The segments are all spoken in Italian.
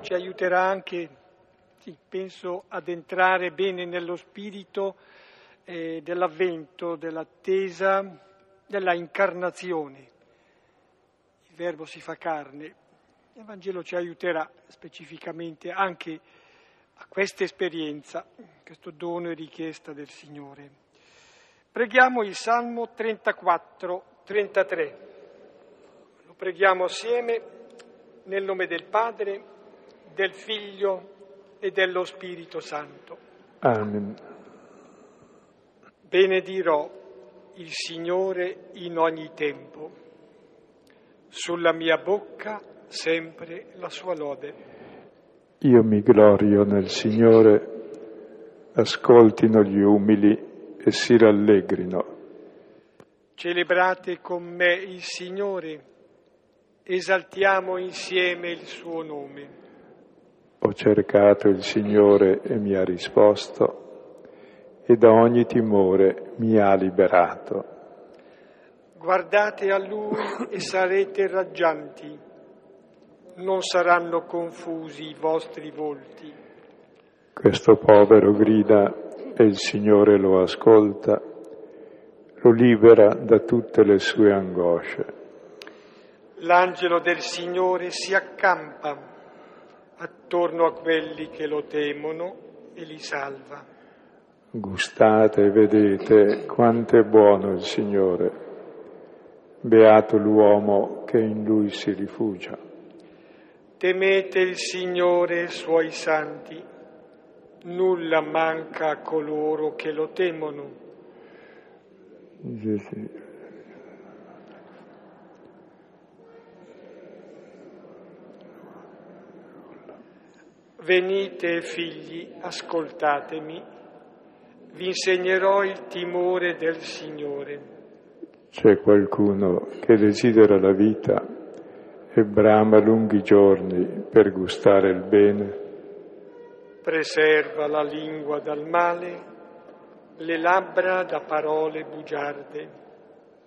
Ci aiuterà anche, sì, penso, ad entrare bene nello spirito eh, dell'avvento, dell'attesa, della incarnazione. Il Verbo si fa carne. Il Vangelo ci aiuterà specificamente anche a questa esperienza, questo dono e richiesta del Signore. Preghiamo il Salmo 34, 33. Lo preghiamo assieme nel nome del Padre, del Figlio e dello Spirito Santo. Amen. Benedirò il Signore in ogni tempo, sulla mia bocca sempre la sua lode. Io mi glorio nel Signore, ascoltino gli umili e si rallegrino. Celebrate con me il Signore, esaltiamo insieme il suo nome. Ho cercato il Signore e mi ha risposto e da ogni timore mi ha liberato. Guardate a Lui e sarete raggianti, non saranno confusi i vostri volti. Questo povero grida e il Signore lo ascolta, lo libera da tutte le sue angosce. L'angelo del Signore si accampa attorno a quelli che lo temono e li salva. Gustate e vedete quanto è buono il Signore. Beato l'uomo che in lui si rifugia. Temete il Signore e i suoi santi. Nulla manca a coloro che lo temono. Venite figli, ascoltatemi, vi insegnerò il timore del Signore. C'è qualcuno che desidera la vita e brama lunghi giorni per gustare il bene. Preserva la lingua dal male, le labbra da parole bugiarde.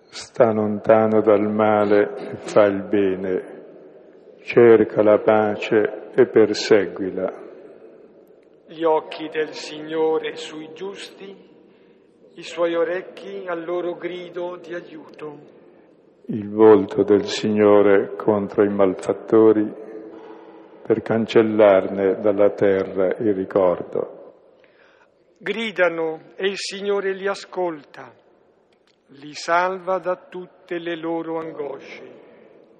Sta lontano dal male e fa il bene, cerca la pace e perseguila. Gli occhi del Signore sui giusti, i suoi orecchi al loro grido di aiuto. Il volto del Signore contro i malfattori per cancellarne dalla terra il ricordo. Gridano e il Signore li ascolta, li salva da tutte le loro angosce.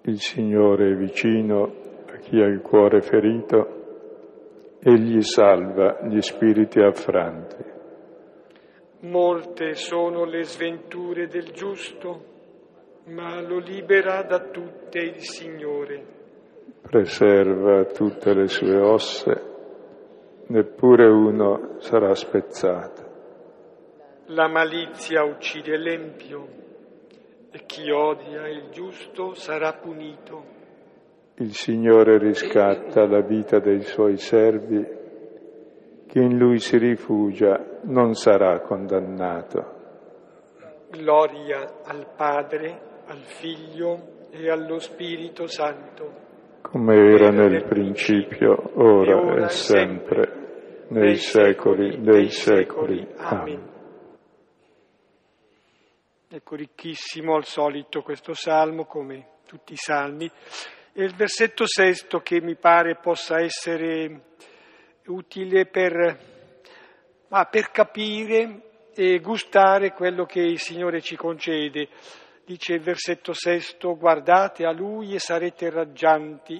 Il Signore è vicino chi ha il cuore ferito, egli salva gli spiriti affranti. Molte sono le sventure del giusto, ma lo libera da tutte il Signore. Preserva tutte le sue ossa, neppure uno sarà spezzato. La malizia uccide l'empio e chi odia il giusto sarà punito. Il Signore riscatta la vita dei suoi servi, chi in lui si rifugia non sarà condannato. Gloria al Padre, al Figlio e allo Spirito Santo. Come era nel principio, ora e sempre, nei secoli dei secoli. Amen. Ecco ricchissimo al solito questo salmo, come tutti i salmi. E il versetto sesto che mi pare possa essere utile per, ah, per capire e gustare quello che il Signore ci concede. Dice il versetto sesto, guardate a Lui e sarete raggianti,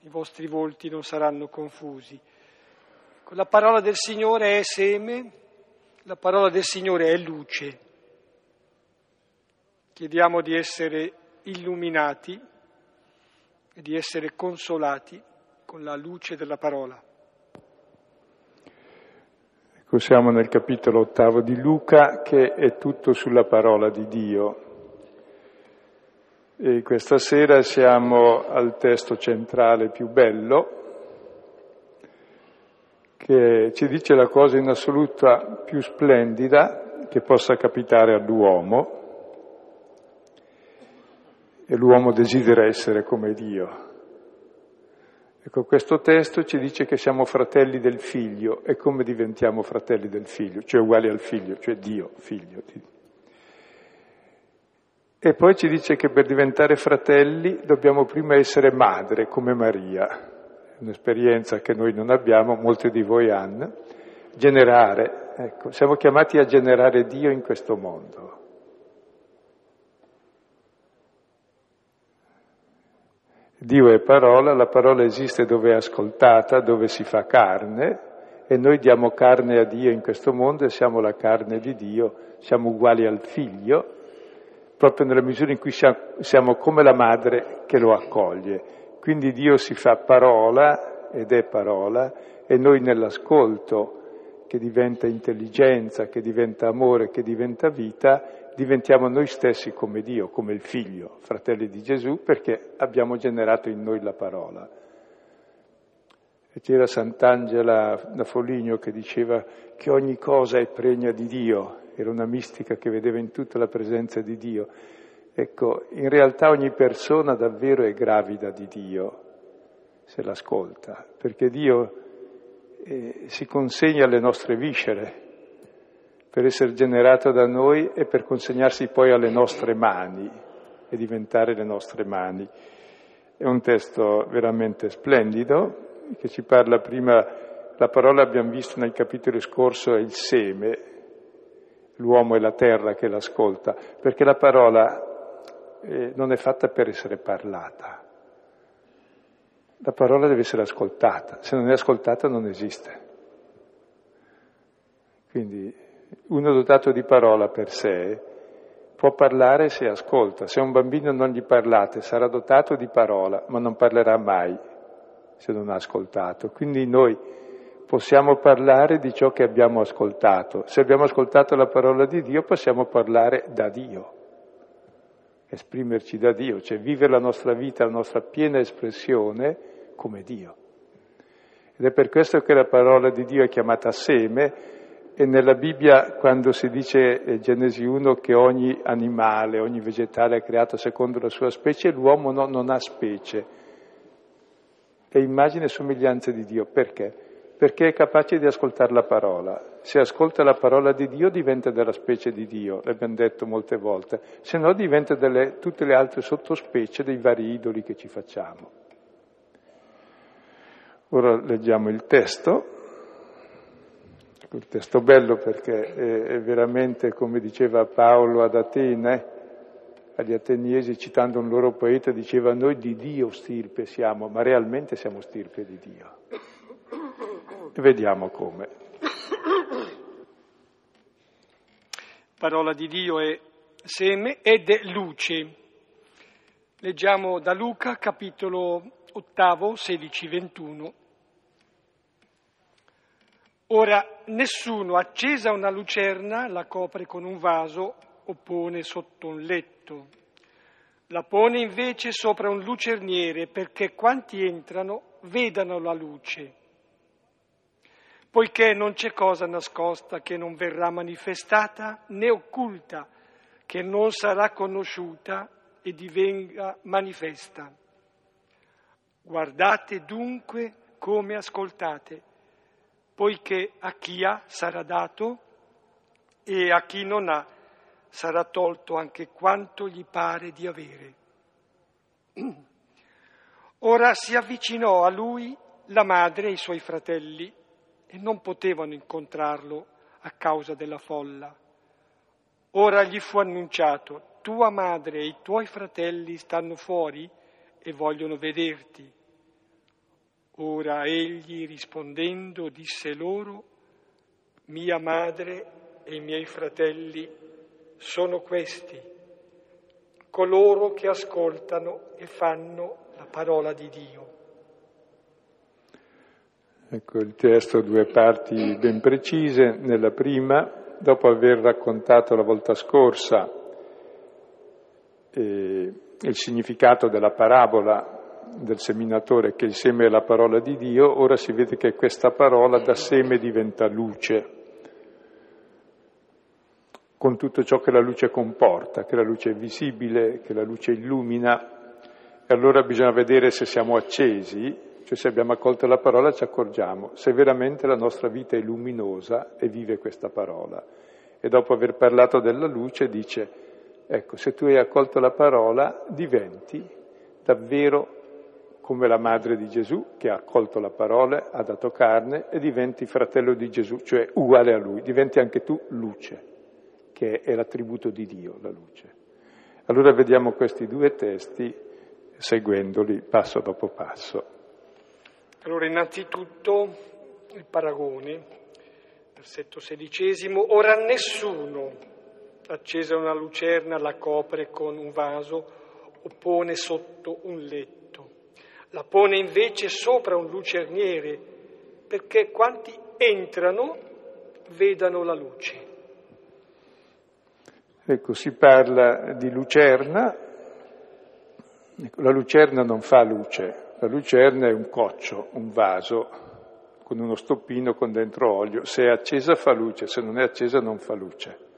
i vostri volti non saranno confusi. La parola del Signore è seme, la parola del Signore è luce. Chiediamo di essere illuminati e di essere consolati con la luce della parola. Ecco, siamo nel capitolo ottavo di Luca che è tutto sulla parola di Dio. E questa sera siamo al testo centrale più bello, che ci dice la cosa in assoluta più splendida che possa capitare all'uomo, e l'uomo desidera essere come Dio. Ecco, questo testo ci dice che siamo fratelli del figlio e come diventiamo fratelli del figlio, cioè uguali al figlio, cioè Dio, figlio. E poi ci dice che per diventare fratelli dobbiamo prima essere madre, come Maria, un'esperienza che noi non abbiamo, molti di voi hanno, generare, ecco, siamo chiamati a generare Dio in questo mondo. Dio è parola, la parola esiste dove è ascoltata, dove si fa carne e noi diamo carne a Dio in questo mondo e siamo la carne di Dio, siamo uguali al figlio, proprio nella misura in cui siamo come la madre che lo accoglie. Quindi Dio si fa parola ed è parola e noi nell'ascolto che diventa intelligenza, che diventa amore, che diventa vita, diventiamo noi stessi come Dio, come il Figlio, fratelli di Gesù, perché abbiamo generato in noi la parola. E c'era Sant'Angela da Foligno che diceva che ogni cosa è pregna di Dio, era una mistica che vedeva in tutta la presenza di Dio. Ecco, in realtà ogni persona davvero è gravida di Dio, se l'ascolta, perché Dio eh, si consegna alle nostre viscere per essere generato da noi e per consegnarsi poi alle nostre mani e diventare le nostre mani. È un testo veramente splendido che ci parla prima, la parola abbiamo visto nel capitolo scorso è il seme, l'uomo e la terra che l'ascolta, perché la parola eh, non è fatta per essere parlata. La parola deve essere ascoltata, se non è ascoltata non esiste. Quindi uno dotato di parola per sé può parlare se ascolta. Se a un bambino non gli parlate sarà dotato di parola, ma non parlerà mai se non ha ascoltato. Quindi noi possiamo parlare di ciò che abbiamo ascoltato. Se abbiamo ascoltato la parola di Dio possiamo parlare da Dio, esprimerci da Dio, cioè vivere la nostra vita, la nostra piena espressione come Dio. Ed è per questo che la parola di Dio è chiamata seme, e nella Bibbia quando si dice eh, Genesi 1 che ogni animale, ogni vegetale è creato secondo la sua specie, l'uomo no, non ha specie, è immagine e somiglianza di Dio. Perché? Perché è capace di ascoltare la parola. Se ascolta la parola di Dio diventa della specie di Dio, l'abbiamo detto molte volte, se no diventa delle, tutte le altre sottospecie dei vari idoli che ci facciamo. Ora leggiamo il testo il testo bello perché è, veramente come diceva Paolo ad Atene, agli ateniesi citando un loro poeta, diceva noi di Dio stirpe siamo, ma realmente siamo stirpe di Dio. E vediamo come. Parola di Dio è seme ed è luce. Leggiamo da Luca capitolo ottavo, 16-21. Ora, nessuno, accesa una lucerna, la copre con un vaso o pone sotto un letto. La pone invece sopra un lucerniere perché quanti entrano vedano la luce. Poiché non c'è cosa nascosta che non verrà manifestata, né occulta che non sarà conosciuta e divenga manifesta. Guardate dunque come ascoltate poiché a chi ha sarà dato e a chi non ha sarà tolto anche quanto gli pare di avere. Ora si avvicinò a lui la madre e i suoi fratelli e non potevano incontrarlo a causa della folla. Ora gli fu annunciato, tua madre e i tuoi fratelli stanno fuori e vogliono vederti. Ora egli rispondendo disse loro, mia madre e i miei fratelli sono questi, coloro che ascoltano e fanno la parola di Dio. Ecco il testo due parti ben precise. Nella prima, dopo aver raccontato la volta scorsa eh, il significato della parabola del seminatore che il seme è la parola di Dio, ora si vede che questa parola da seme diventa luce, con tutto ciò che la luce comporta, che la luce è visibile, che la luce illumina, e allora bisogna vedere se siamo accesi, cioè se abbiamo accolto la parola ci accorgiamo se veramente la nostra vita è luminosa e vive questa parola. E dopo aver parlato della luce dice, ecco, se tu hai accolto la parola diventi davvero come la madre di Gesù che ha accolto la parola, ha dato carne e diventi fratello di Gesù, cioè uguale a lui, diventi anche tu luce, che è l'attributo di Dio, la luce. Allora vediamo questi due testi seguendoli passo dopo passo. Allora, innanzitutto il paragone, versetto sedicesimo, ora nessuno, accesa una lucerna, la copre con un vaso o pone sotto un letto, la pone invece sopra un lucerniere, perché quanti entrano vedano la luce. Ecco, si parla di lucerna, ecco, la lucerna non fa luce, la lucerna è un coccio, un vaso con uno stoppino con dentro olio, se è accesa fa luce, se non è accesa non fa luce.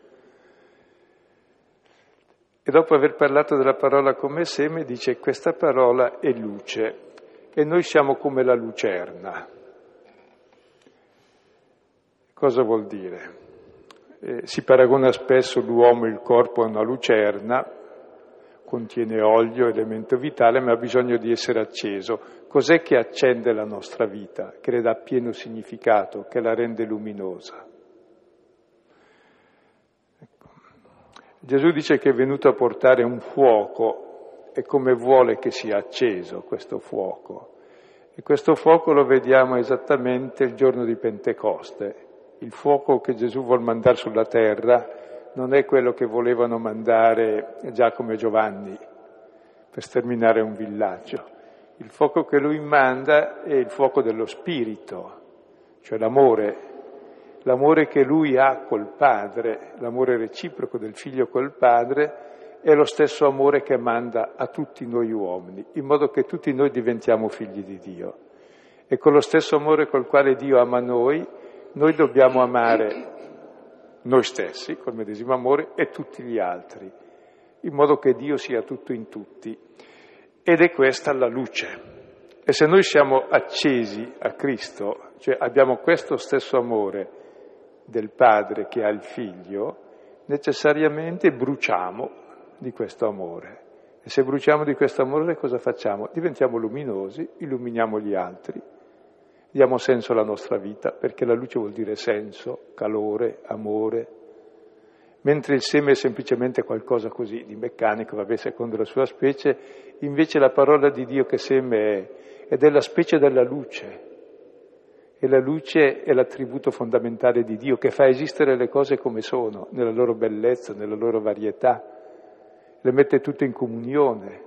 E dopo aver parlato della parola come seme dice questa parola è luce e noi siamo come la lucerna. Cosa vuol dire? Eh, si paragona spesso l'uomo, il corpo a una lucerna, contiene olio, elemento vitale, ma ha bisogno di essere acceso. Cos'è che accende la nostra vita, che le dà pieno significato, che la rende luminosa? Gesù dice che è venuto a portare un fuoco e come vuole che sia acceso questo fuoco. E questo fuoco lo vediamo esattamente il giorno di Pentecoste, il fuoco che Gesù vuol mandare sulla terra non è quello che volevano mandare Giacomo e Giovanni per sterminare un villaggio. Il fuoco che lui manda è il fuoco dello spirito, cioè l'amore, l'amore che lui ha col padre, l'amore reciproco del figlio col padre, è lo stesso amore che manda a tutti noi uomini, in modo che tutti noi diventiamo figli di Dio. E con lo stesso amore col quale Dio ama noi, noi dobbiamo amare noi stessi col medesimo amore e tutti gli altri, in modo che Dio sia tutto in tutti. Ed è questa la luce. E se noi siamo accesi a Cristo, cioè abbiamo questo stesso amore del Padre che ha il Figlio, necessariamente bruciamo di questo amore. E se bruciamo di questo amore cosa facciamo? Diventiamo luminosi, illuminiamo gli altri diamo senso alla nostra vita, perché la luce vuol dire senso, calore, amore, mentre il seme è semplicemente qualcosa così di meccanico, vabbè, secondo la sua specie, invece la parola di Dio che seme è, è la specie della luce. E la luce è l'attributo fondamentale di Dio che fa esistere le cose come sono, nella loro bellezza, nella loro varietà, le mette tutte in comunione,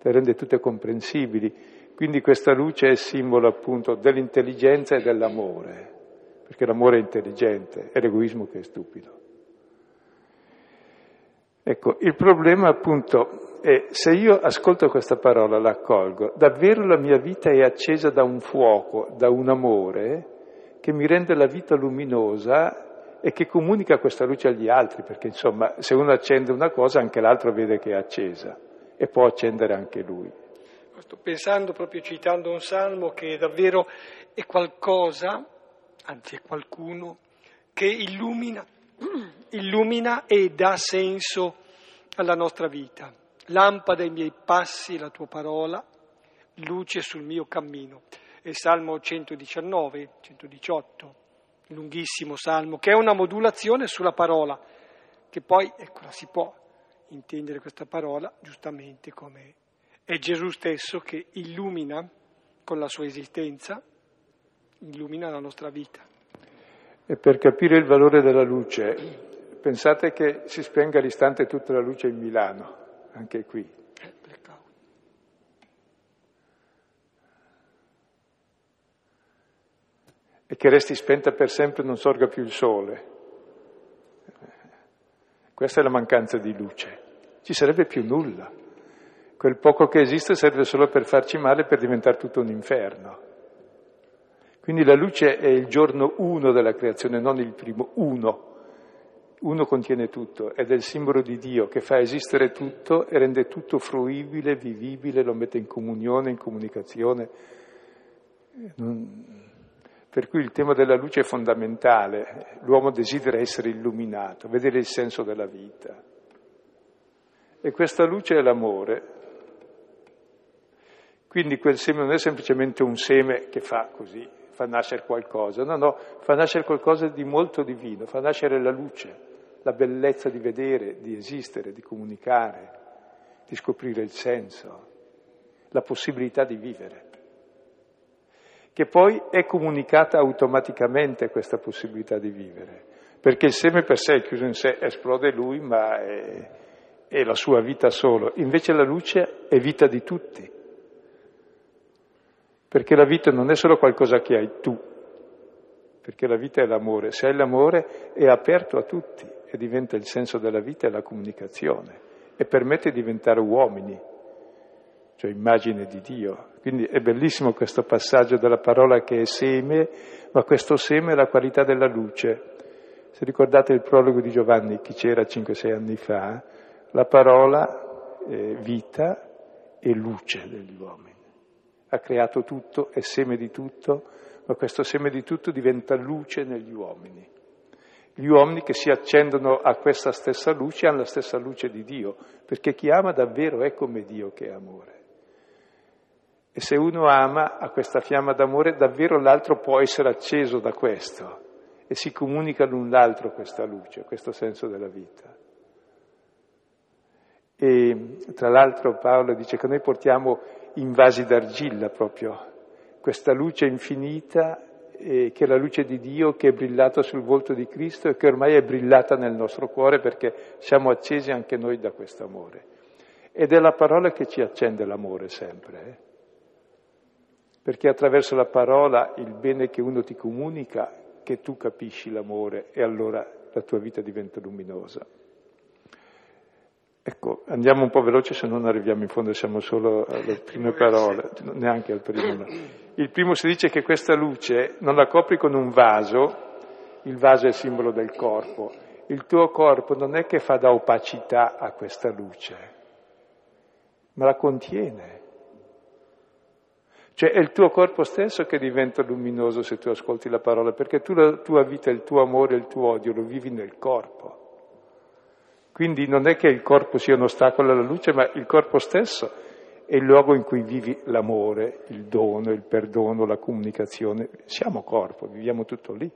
le rende tutte comprensibili. Quindi questa luce è simbolo appunto dell'intelligenza e dell'amore, perché l'amore è intelligente, è l'egoismo che è stupido. Ecco, il problema appunto è se io ascolto questa parola, la accolgo, davvero la mia vita è accesa da un fuoco, da un amore che mi rende la vita luminosa e che comunica questa luce agli altri, perché insomma se uno accende una cosa anche l'altro vede che è accesa e può accendere anche lui. Sto pensando, proprio citando un salmo, che davvero è qualcosa, anzi è qualcuno, che illumina, illumina e dà senso alla nostra vita. Lampada ai miei passi la tua parola, luce sul mio cammino. È Salmo 119, 118, lunghissimo salmo, che è una modulazione sulla parola, che poi, ecco, si può intendere questa parola giustamente come è Gesù stesso che illumina con la sua esistenza, illumina la nostra vita. E per capire il valore della luce, pensate che si spenga all'istante tutta la luce in Milano, anche qui. E che resti spenta per sempre e non sorga più il sole. Questa è la mancanza di luce. Ci sarebbe più nulla. Quel poco che esiste serve solo per farci male per diventare tutto un inferno. Quindi la luce è il giorno uno della creazione, non il primo, uno. Uno contiene tutto ed è il simbolo di Dio che fa esistere tutto e rende tutto fruibile, vivibile, lo mette in comunione, in comunicazione. Per cui il tema della luce è fondamentale. L'uomo desidera essere illuminato, vedere il senso della vita. E questa luce è l'amore. Quindi quel seme non è semplicemente un seme che fa così, fa nascere qualcosa, no, no, fa nascere qualcosa di molto divino, fa nascere la luce, la bellezza di vedere, di esistere, di comunicare, di scoprire il senso, la possibilità di vivere. Che poi è comunicata automaticamente questa possibilità di vivere, perché il seme per sé è chiuso in sé, esplode lui, ma è, è la sua vita solo, invece la luce è vita di tutti, perché la vita non è solo qualcosa che hai tu, perché la vita è l'amore, se hai l'amore è aperto a tutti e diventa il senso della vita e la comunicazione e permette di diventare uomini cioè immagine di Dio. Quindi è bellissimo questo passaggio della parola che è seme, ma questo seme è la qualità della luce. Se ricordate il prologo di Giovanni, chi c'era 5-6 anni fa, la parola è vita e luce degli uomini. Ha creato tutto, è seme di tutto, ma questo seme di tutto diventa luce negli uomini. Gli uomini che si accendono a questa stessa luce hanno la stessa luce di Dio, perché chi ama davvero è come Dio che è amore. E se uno ama a questa fiamma d'amore, davvero l'altro può essere acceso da questo e si comunica l'un l'altro questa luce, questo senso della vita. E tra l'altro Paolo dice che noi portiamo in vasi d'argilla proprio questa luce infinita eh, che è la luce di Dio che è brillata sul volto di Cristo e che ormai è brillata nel nostro cuore perché siamo accesi anche noi da questo amore. Ed è la parola che ci accende l'amore sempre. Eh? perché attraverso la parola, il bene che uno ti comunica, che tu capisci l'amore e allora la tua vita diventa luminosa. Ecco, andiamo un po' veloce se non arriviamo in fondo, siamo solo alle prime parole, neanche al primo. Il primo si dice che questa luce non la copri con un vaso, il vaso è il simbolo del corpo, il tuo corpo non è che fa da opacità a questa luce, ma la contiene. Cioè è il tuo corpo stesso che diventa luminoso se tu ascolti la parola, perché tu la tua vita, il tuo amore, il tuo odio lo vivi nel corpo. Quindi non è che il corpo sia un ostacolo alla luce, ma il corpo stesso è il luogo in cui vivi l'amore, il dono, il perdono, la comunicazione. Siamo corpo, viviamo tutto lì.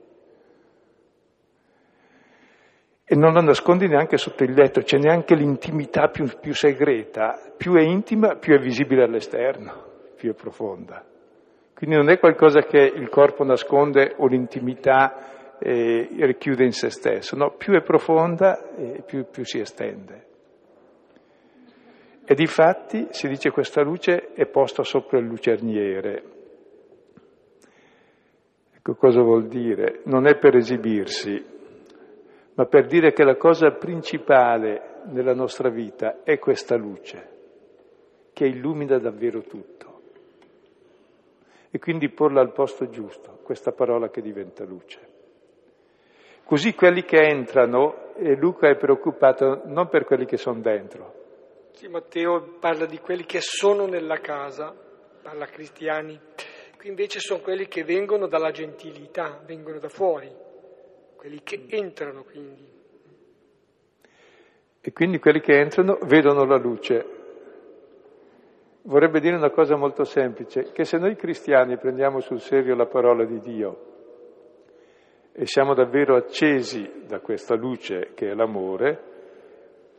E non la nascondi neanche sotto il letto, c'è neanche l'intimità più, più segreta, più è intima, più è visibile all'esterno più profonda. Quindi non è qualcosa che il corpo nasconde o l'intimità eh, richiude in se stesso, no, più è profonda e più, più si estende. E di fatti si dice questa luce è posta sopra il lucerniere. Ecco cosa vuol dire? Non è per esibirsi, ma per dire che la cosa principale nella nostra vita è questa luce, che illumina davvero tutto e quindi porla al posto giusto, questa parola che diventa luce. Così quelli che entrano, e Luca è preoccupato non per quelli che sono dentro. Sì, Matteo parla di quelli che sono nella casa, parla cristiani. Qui invece sono quelli che vengono dalla gentilità, vengono da fuori, quelli che entrano quindi. E quindi quelli che entrano vedono la luce, vorrebbe dire una cosa molto semplice, che se noi cristiani prendiamo sul serio la parola di Dio e siamo davvero accesi da questa luce che è l'amore,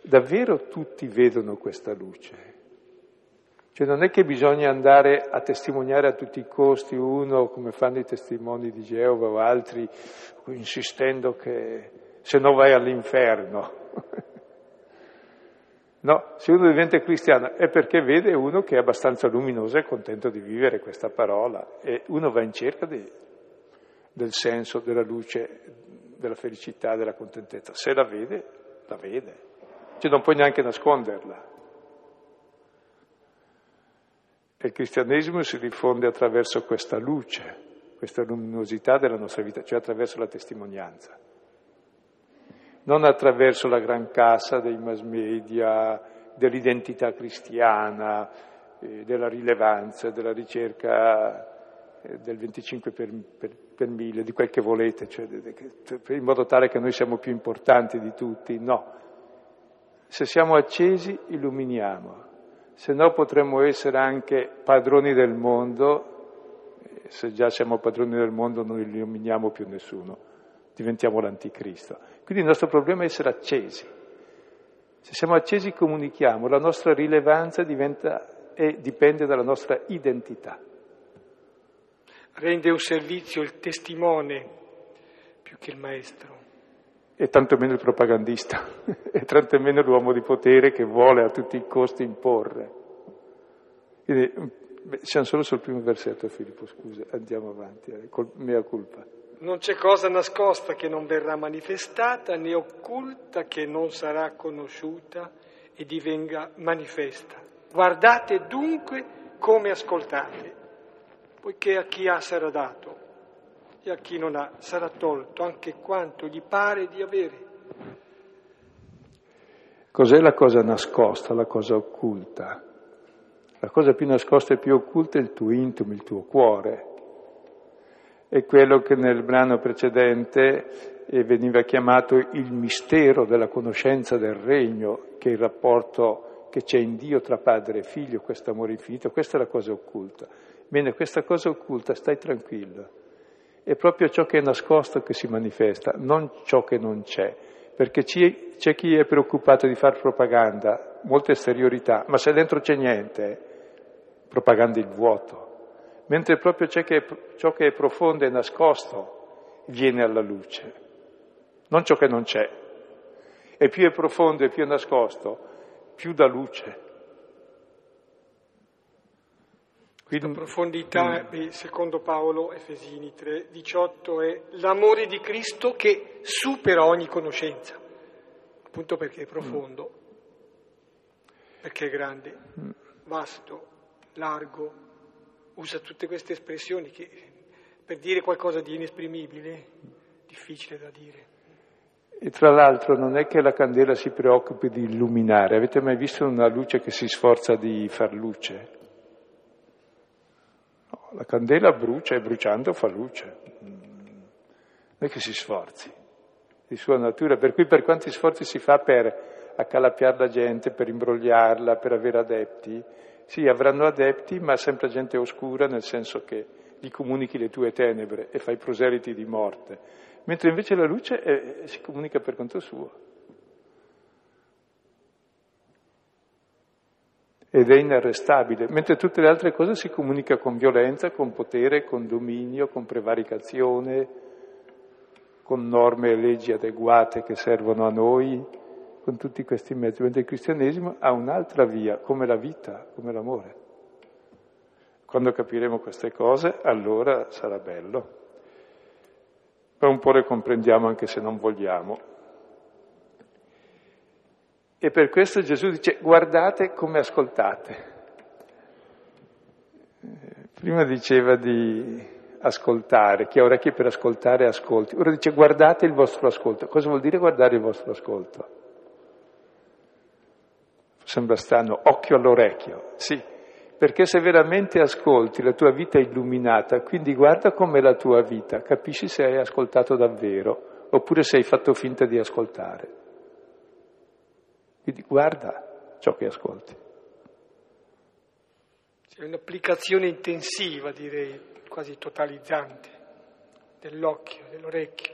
davvero tutti vedono questa luce. Cioè non è che bisogna andare a testimoniare a tutti i costi uno, come fanno i testimoni di Geova o altri, insistendo che se no vai all'inferno. No, se uno diventa cristiano è perché vede uno che è abbastanza luminoso e contento di vivere questa parola e uno va in cerca di, del senso, della luce, della felicità, della contentezza. Se la vede, la vede. Cioè non puoi neanche nasconderla. E il cristianesimo si diffonde attraverso questa luce, questa luminosità della nostra vita, cioè attraverso la testimonianza non attraverso la gran cassa dei mass media, dell'identità cristiana, eh, della rilevanza, della ricerca del 25 per, per, per, mille, di quel che volete, cioè, in modo tale che noi siamo più importanti di tutti. No. Se siamo accesi, illuminiamo, se no potremmo essere anche padroni del mondo, se già siamo padroni del mondo non illuminiamo più nessuno, diventiamo l'anticristo. Quindi il nostro problema è essere accesi. Se siamo accesi comunichiamo, la nostra rilevanza diventa e dipende dalla nostra identità rende un servizio il testimone più che il maestro. E tanto meno il propagandista, e tanto meno l'uomo di potere che vuole a tutti i costi imporre. Quindi, beh, siamo solo sul primo versetto, Filippo, scusa, andiamo avanti, eh, col, mea culpa. Non c'è cosa nascosta che non verrà manifestata, né occulta che non sarà conosciuta e divenga manifesta. Guardate dunque come ascoltate poiché a chi ha sarà dato e a chi non ha sarà tolto anche quanto gli pare di avere. Cos'è la cosa nascosta, la cosa occulta? La cosa più nascosta e più occulta è il tuo intimo, il tuo cuore. È quello che nel brano precedente eh, veniva chiamato il mistero della conoscenza del regno, che è il rapporto che c'è in Dio tra padre e figlio, questo amore infinito, questa è la cosa occulta. Bene, questa cosa occulta, stai tranquillo. È proprio ciò che è nascosto che si manifesta, non ciò che non c'è. Perché c'è chi è preoccupato di fare propaganda, molte esteriorità, ma se dentro c'è niente, propaganda il vuoto. Mentre proprio che ciò che è profondo e nascosto viene alla luce, non ciò che non c'è. E più è profondo e più è nascosto, più dà luce. Quindi, profondità, mm. secondo Paolo, Efesini 3, 18, è l'amore di Cristo che supera ogni conoscenza, appunto perché è profondo, mm. perché è grande, mm. vasto, largo, usa tutte queste espressioni che per dire qualcosa di inesprimibile, difficile da dire. E tra l'altro non è che la candela si preoccupi di illuminare, avete mai visto una luce che si sforza di far luce? La candela brucia e bruciando fa luce. Non è che si sforzi di sua natura, per cui per quanti sforzi si fa per accalappiare la gente, per imbrogliarla, per avere adepti, sì, avranno adepti, ma sempre gente oscura, nel senso che gli comunichi le tue tenebre e fai proseliti di morte, mentre invece la luce è, si comunica per conto suo. Ed è inarrestabile, mentre tutte le altre cose si comunica con violenza, con potere, con dominio, con prevaricazione, con norme e leggi adeguate che servono a noi, con tutti questi mezzi, mentre il cristianesimo ha un'altra via, come la vita, come l'amore. Quando capiremo queste cose, allora sarà bello. Ma un po' le comprendiamo anche se non vogliamo. E per questo Gesù dice guardate come ascoltate. Prima diceva di ascoltare, chi ha orecchie per ascoltare ascolti. Ora dice guardate il vostro ascolto. Cosa vuol dire guardare il vostro ascolto? Sembra strano, occhio all'orecchio. Sì, perché se veramente ascolti la tua vita è illuminata, quindi guarda com'è la tua vita, capisci se hai ascoltato davvero oppure se hai fatto finta di ascoltare. Quindi guarda ciò che ascolti. C'è un'applicazione intensiva, direi, quasi totalizzante, dell'occhio, dell'orecchio,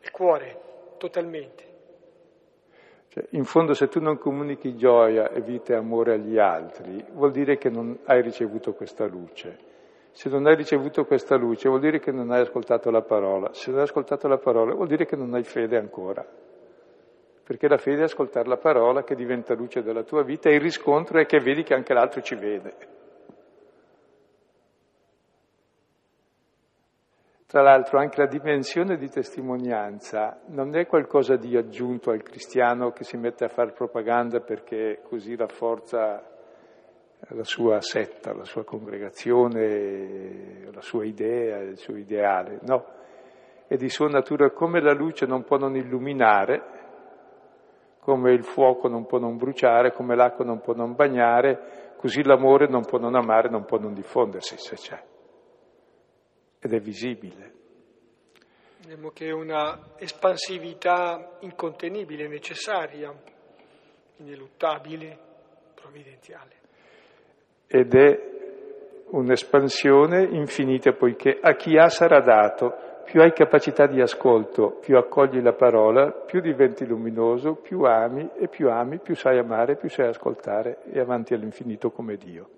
del cuore, totalmente. Cioè, in fondo se tu non comunichi gioia e vita e amore agli altri, vuol dire che non hai ricevuto questa luce. Se non hai ricevuto questa luce vuol dire che non hai ascoltato la parola. Se non hai ascoltato la parola vuol dire che non hai fede ancora perché la fede è ascoltare la parola che diventa luce della tua vita e il riscontro è che vedi che anche l'altro ci vede. Tra l'altro anche la dimensione di testimonianza non è qualcosa di aggiunto al cristiano che si mette a fare propaganda perché così rafforza la sua setta, la sua congregazione, la sua idea, il suo ideale. No, è di sua natura come la luce non può non illuminare, come il fuoco non può non bruciare, come l'acqua non può non bagnare, così l'amore non può non amare, non può non diffondersi se c'è. ed è visibile. Vediamo che è una espansività incontenibile, necessaria, ineluttabile, provvidenziale. Ed è un'espansione infinita poiché a chi ha sarà dato, più hai capacità di ascolto, più accogli la parola, più diventi luminoso, più ami e più ami, più sai amare, più sai ascoltare e avanti all'infinito come Dio.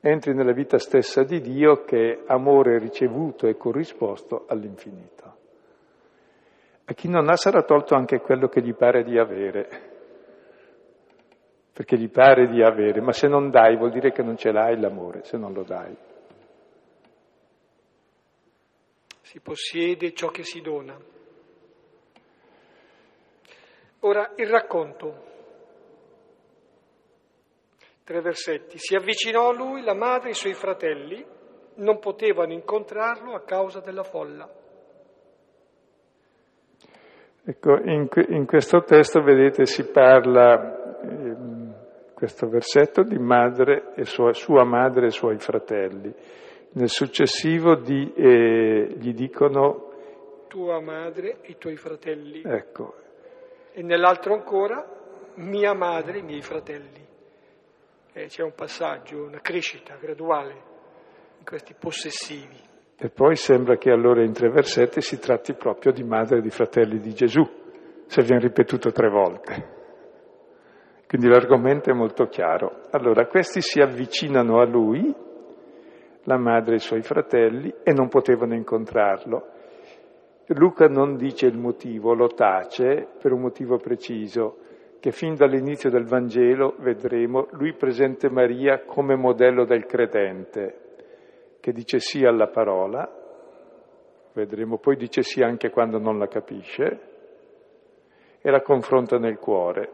Entri nella vita stessa di Dio che è amore ricevuto e corrisposto all'infinito. A chi non ha sarà tolto anche quello che gli pare di avere perché gli pare di avere, ma se non dai vuol dire che non ce l'hai l'amore, se non lo dai. Si possiede ciò che si dona. Ora il racconto. Tre versetti. Si avvicinò a lui la madre e i suoi fratelli, non potevano incontrarlo a causa della folla. Ecco, in, in questo testo, vedete, si parla eh, questo versetto di madre e sua, sua madre e suoi fratelli. Nel successivo di, eh, gli dicono tua madre e i tuoi fratelli. Ecco. E nell'altro ancora mia madre e i miei fratelli. Eh, c'è un passaggio, una crescita graduale in questi possessivi. E poi sembra che allora in tre versetti si tratti proprio di madre e di fratelli di Gesù, se viene ripetuto tre volte. Quindi l'argomento è molto chiaro. Allora, questi si avvicinano a lui, la madre e i suoi fratelli, e non potevano incontrarlo. Luca non dice il motivo, lo tace per un motivo preciso, che fin dall'inizio del Vangelo vedremo lui presente Maria come modello del credente, che dice sì alla parola, vedremo, poi dice sì anche quando non la capisce, e la confronta nel cuore.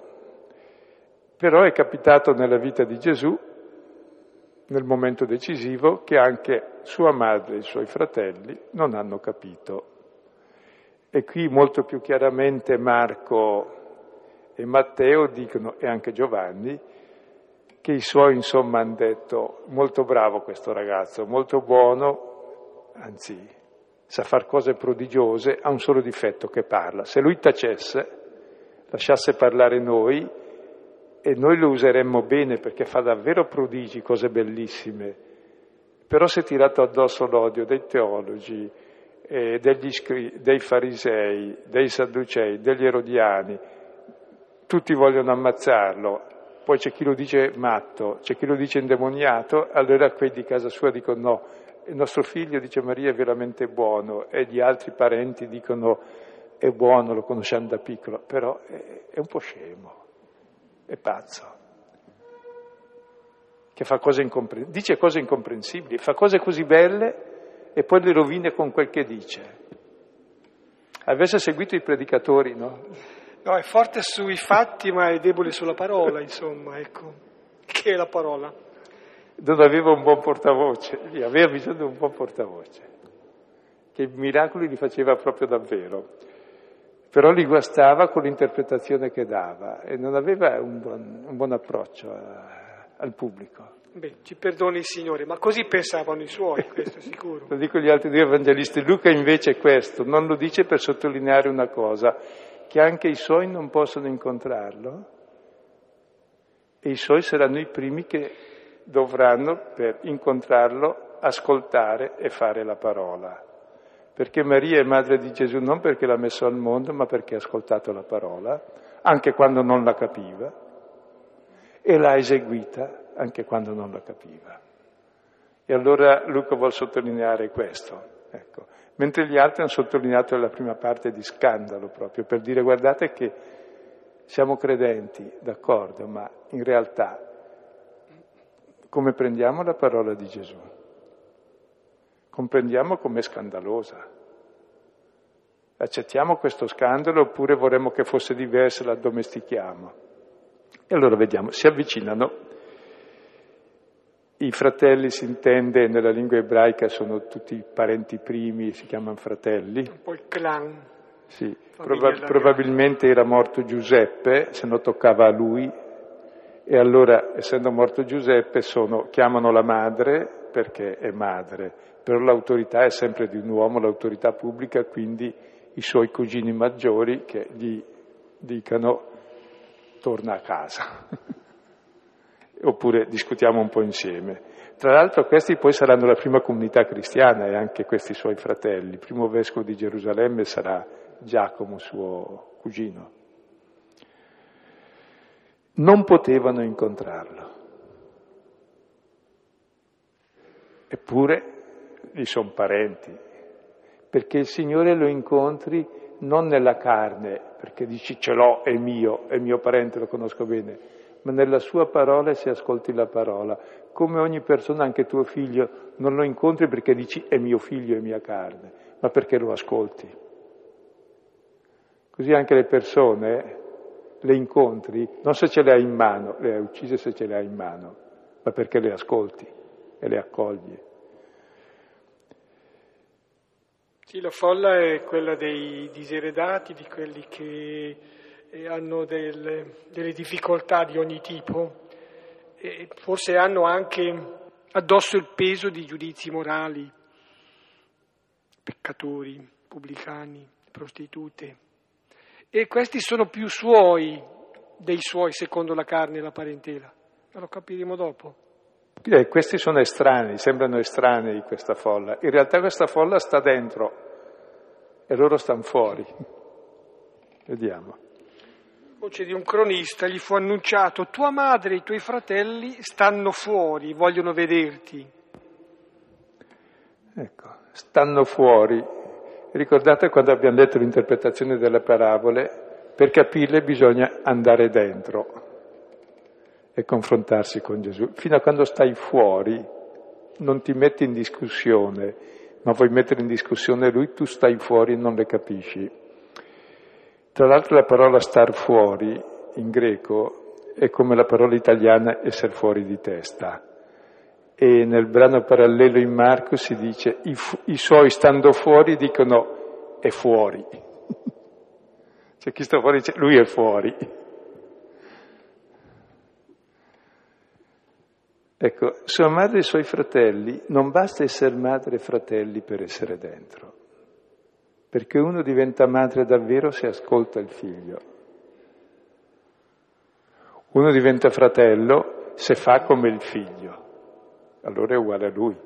Però è capitato nella vita di Gesù, nel momento decisivo, che anche sua madre e i suoi fratelli non hanno capito. E qui molto più chiaramente Marco e Matteo dicono, e anche Giovanni, che i suoi insomma hanno detto molto bravo questo ragazzo, molto buono, anzi sa fare cose prodigiose, ha un solo difetto che parla. Se lui tacesse, lasciasse parlare noi, e noi lo useremmo bene perché fa davvero prodigi, cose bellissime, però si è tirato addosso l'odio dei teologi, eh, iscri- dei farisei, dei sadducei, degli erodiani, tutti vogliono ammazzarlo, poi c'è chi lo dice matto, c'è chi lo dice indemoniato, allora quei di casa sua dicono no, il nostro figlio, dice Maria, è veramente buono. E gli altri parenti dicono è buono, lo conosciamo da piccolo, però è, è un po' scemo è pazzo, che fa cose incomprensibili, dice cose incomprensibili, fa cose così belle e poi le rovine con quel che dice. Avesse seguito i predicatori, no? No, è forte sui fatti ma è debole sulla parola, insomma, ecco. Che è la parola? Non aveva un buon portavoce, aveva bisogno di un buon portavoce, che i miracoli li faceva proprio davvero però li guastava con l'interpretazione che dava e non aveva un buon, un buon approccio a, al pubblico. Beh, ci perdoni il Signore, ma così pensavano i suoi, questo è sicuro. lo dico gli altri due evangelisti. Luca invece è questo, non lo dice per sottolineare una cosa, che anche i suoi non possono incontrarlo e i suoi saranno i primi che dovranno per incontrarlo ascoltare e fare la parola perché Maria è madre di Gesù non perché l'ha messo al mondo, ma perché ha ascoltato la parola, anche quando non la capiva, e l'ha eseguita anche quando non la capiva. E allora Luca vuole sottolineare questo, ecco. mentre gli altri hanno sottolineato la prima parte di scandalo proprio, per dire guardate che siamo credenti, d'accordo, ma in realtà come prendiamo la parola di Gesù? Comprendiamo com'è scandalosa. Accettiamo questo scandalo oppure vorremmo che fosse diversa e la addomestichiamo? E allora vediamo, si avvicinano. I fratelli si intende nella lingua ebraica sono tutti parenti primi, si chiamano fratelli. Un po' il clan. Sì, Proba- probabilmente era morto Giuseppe, se no toccava a lui, e allora essendo morto Giuseppe sono, chiamano la madre perché è madre, però l'autorità è sempre di un uomo, l'autorità pubblica, quindi i suoi cugini maggiori che gli dicano torna a casa, oppure discutiamo un po' insieme. Tra l'altro questi poi saranno la prima comunità cristiana e anche questi suoi fratelli. Il primo vescovo di Gerusalemme sarà Giacomo, suo cugino. Non potevano incontrarlo. Eppure gli sono parenti, perché il Signore lo incontri non nella carne, perché dici ce l'ho, è mio, è mio parente, lo conosco bene, ma nella sua parola e se ascolti la parola. Come ogni persona, anche tuo figlio, non lo incontri perché dici è mio figlio, è mia carne, ma perché lo ascolti. Così anche le persone le incontri, non se ce le hai in mano, le hai uccise se ce le hai in mano, ma perché le ascolti e le accogli. Sì, la folla è quella dei diseredati, di quelli che eh, hanno delle, delle difficoltà di ogni tipo e forse hanno anche addosso il peso di giudizi morali, peccatori, pubblicani, prostitute. E questi sono più suoi dei suoi secondo la carne e la parentela. Ma lo capiremo dopo. Eh, questi sono estranei, sembrano estranei questa folla. In realtà questa folla sta dentro e loro stanno fuori. Vediamo. Voce di un cronista gli fu annunciato, tua madre e i tuoi fratelli stanno fuori, vogliono vederti. Ecco, stanno fuori. Ricordate quando abbiamo detto l'interpretazione delle parabole, per capirle bisogna andare dentro e confrontarsi con Gesù. Fino a quando stai fuori non ti metti in discussione, ma vuoi mettere in discussione lui, tu stai fuori e non le capisci. Tra l'altro la parola star fuori in greco è come la parola italiana essere fuori di testa. E nel brano parallelo in Marco si dice i, fu- i suoi stando fuori dicono è fuori. C'è chi sta fuori dice lui è fuori. Ecco, sua madre e i suoi fratelli, non basta essere madre e fratelli per essere dentro, perché uno diventa madre davvero se ascolta il figlio. Uno diventa fratello se fa come il figlio, allora è uguale a lui.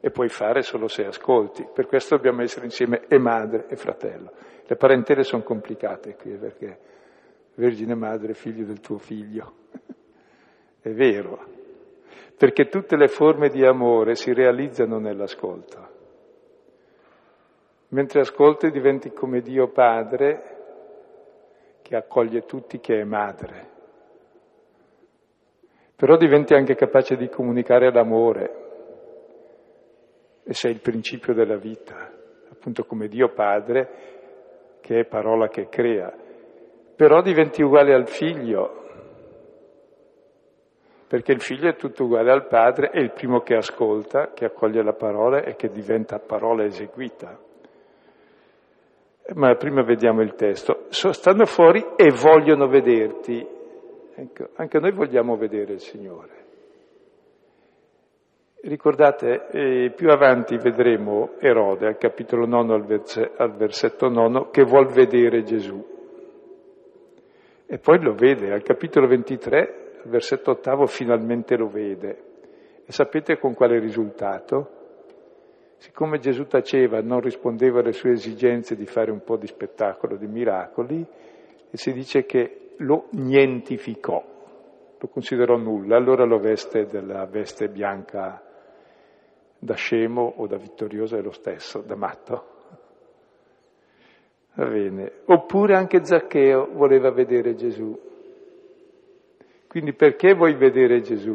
E puoi fare solo se ascolti. Per questo dobbiamo essere insieme e madre e fratello. Le parentele sono complicate qui perché Vergine Madre, figlio del tuo figlio. è vero, perché tutte le forme di amore si realizzano nell'ascolto. Mentre ascolti diventi come Dio Padre che accoglie tutti, che è madre. Però diventi anche capace di comunicare l'amore e sei il principio della vita, appunto come Dio Padre che è parola che crea. Però diventi uguale al figlio perché il figlio è tutto uguale al padre, è il primo che ascolta, che accoglie la parola e che diventa parola eseguita. Ma prima vediamo il testo. Stanno fuori e vogliono vederti. Ecco, anche noi vogliamo vedere il Signore. Ricordate, eh, più avanti vedremo Erode, al capitolo 9, al, verse, al versetto 9, che vuol vedere Gesù. E poi lo vede, al capitolo 23 il versetto ottavo finalmente lo vede. E sapete con quale risultato? Siccome Gesù taceva, non rispondeva alle sue esigenze di fare un po' di spettacolo, di miracoli, e si dice che lo nientificò, lo considerò nulla, allora lo veste della veste bianca da scemo o da vittorioso è lo stesso, da matto. Va bene. Oppure anche Zaccheo voleva vedere Gesù. Quindi perché vuoi vedere Gesù?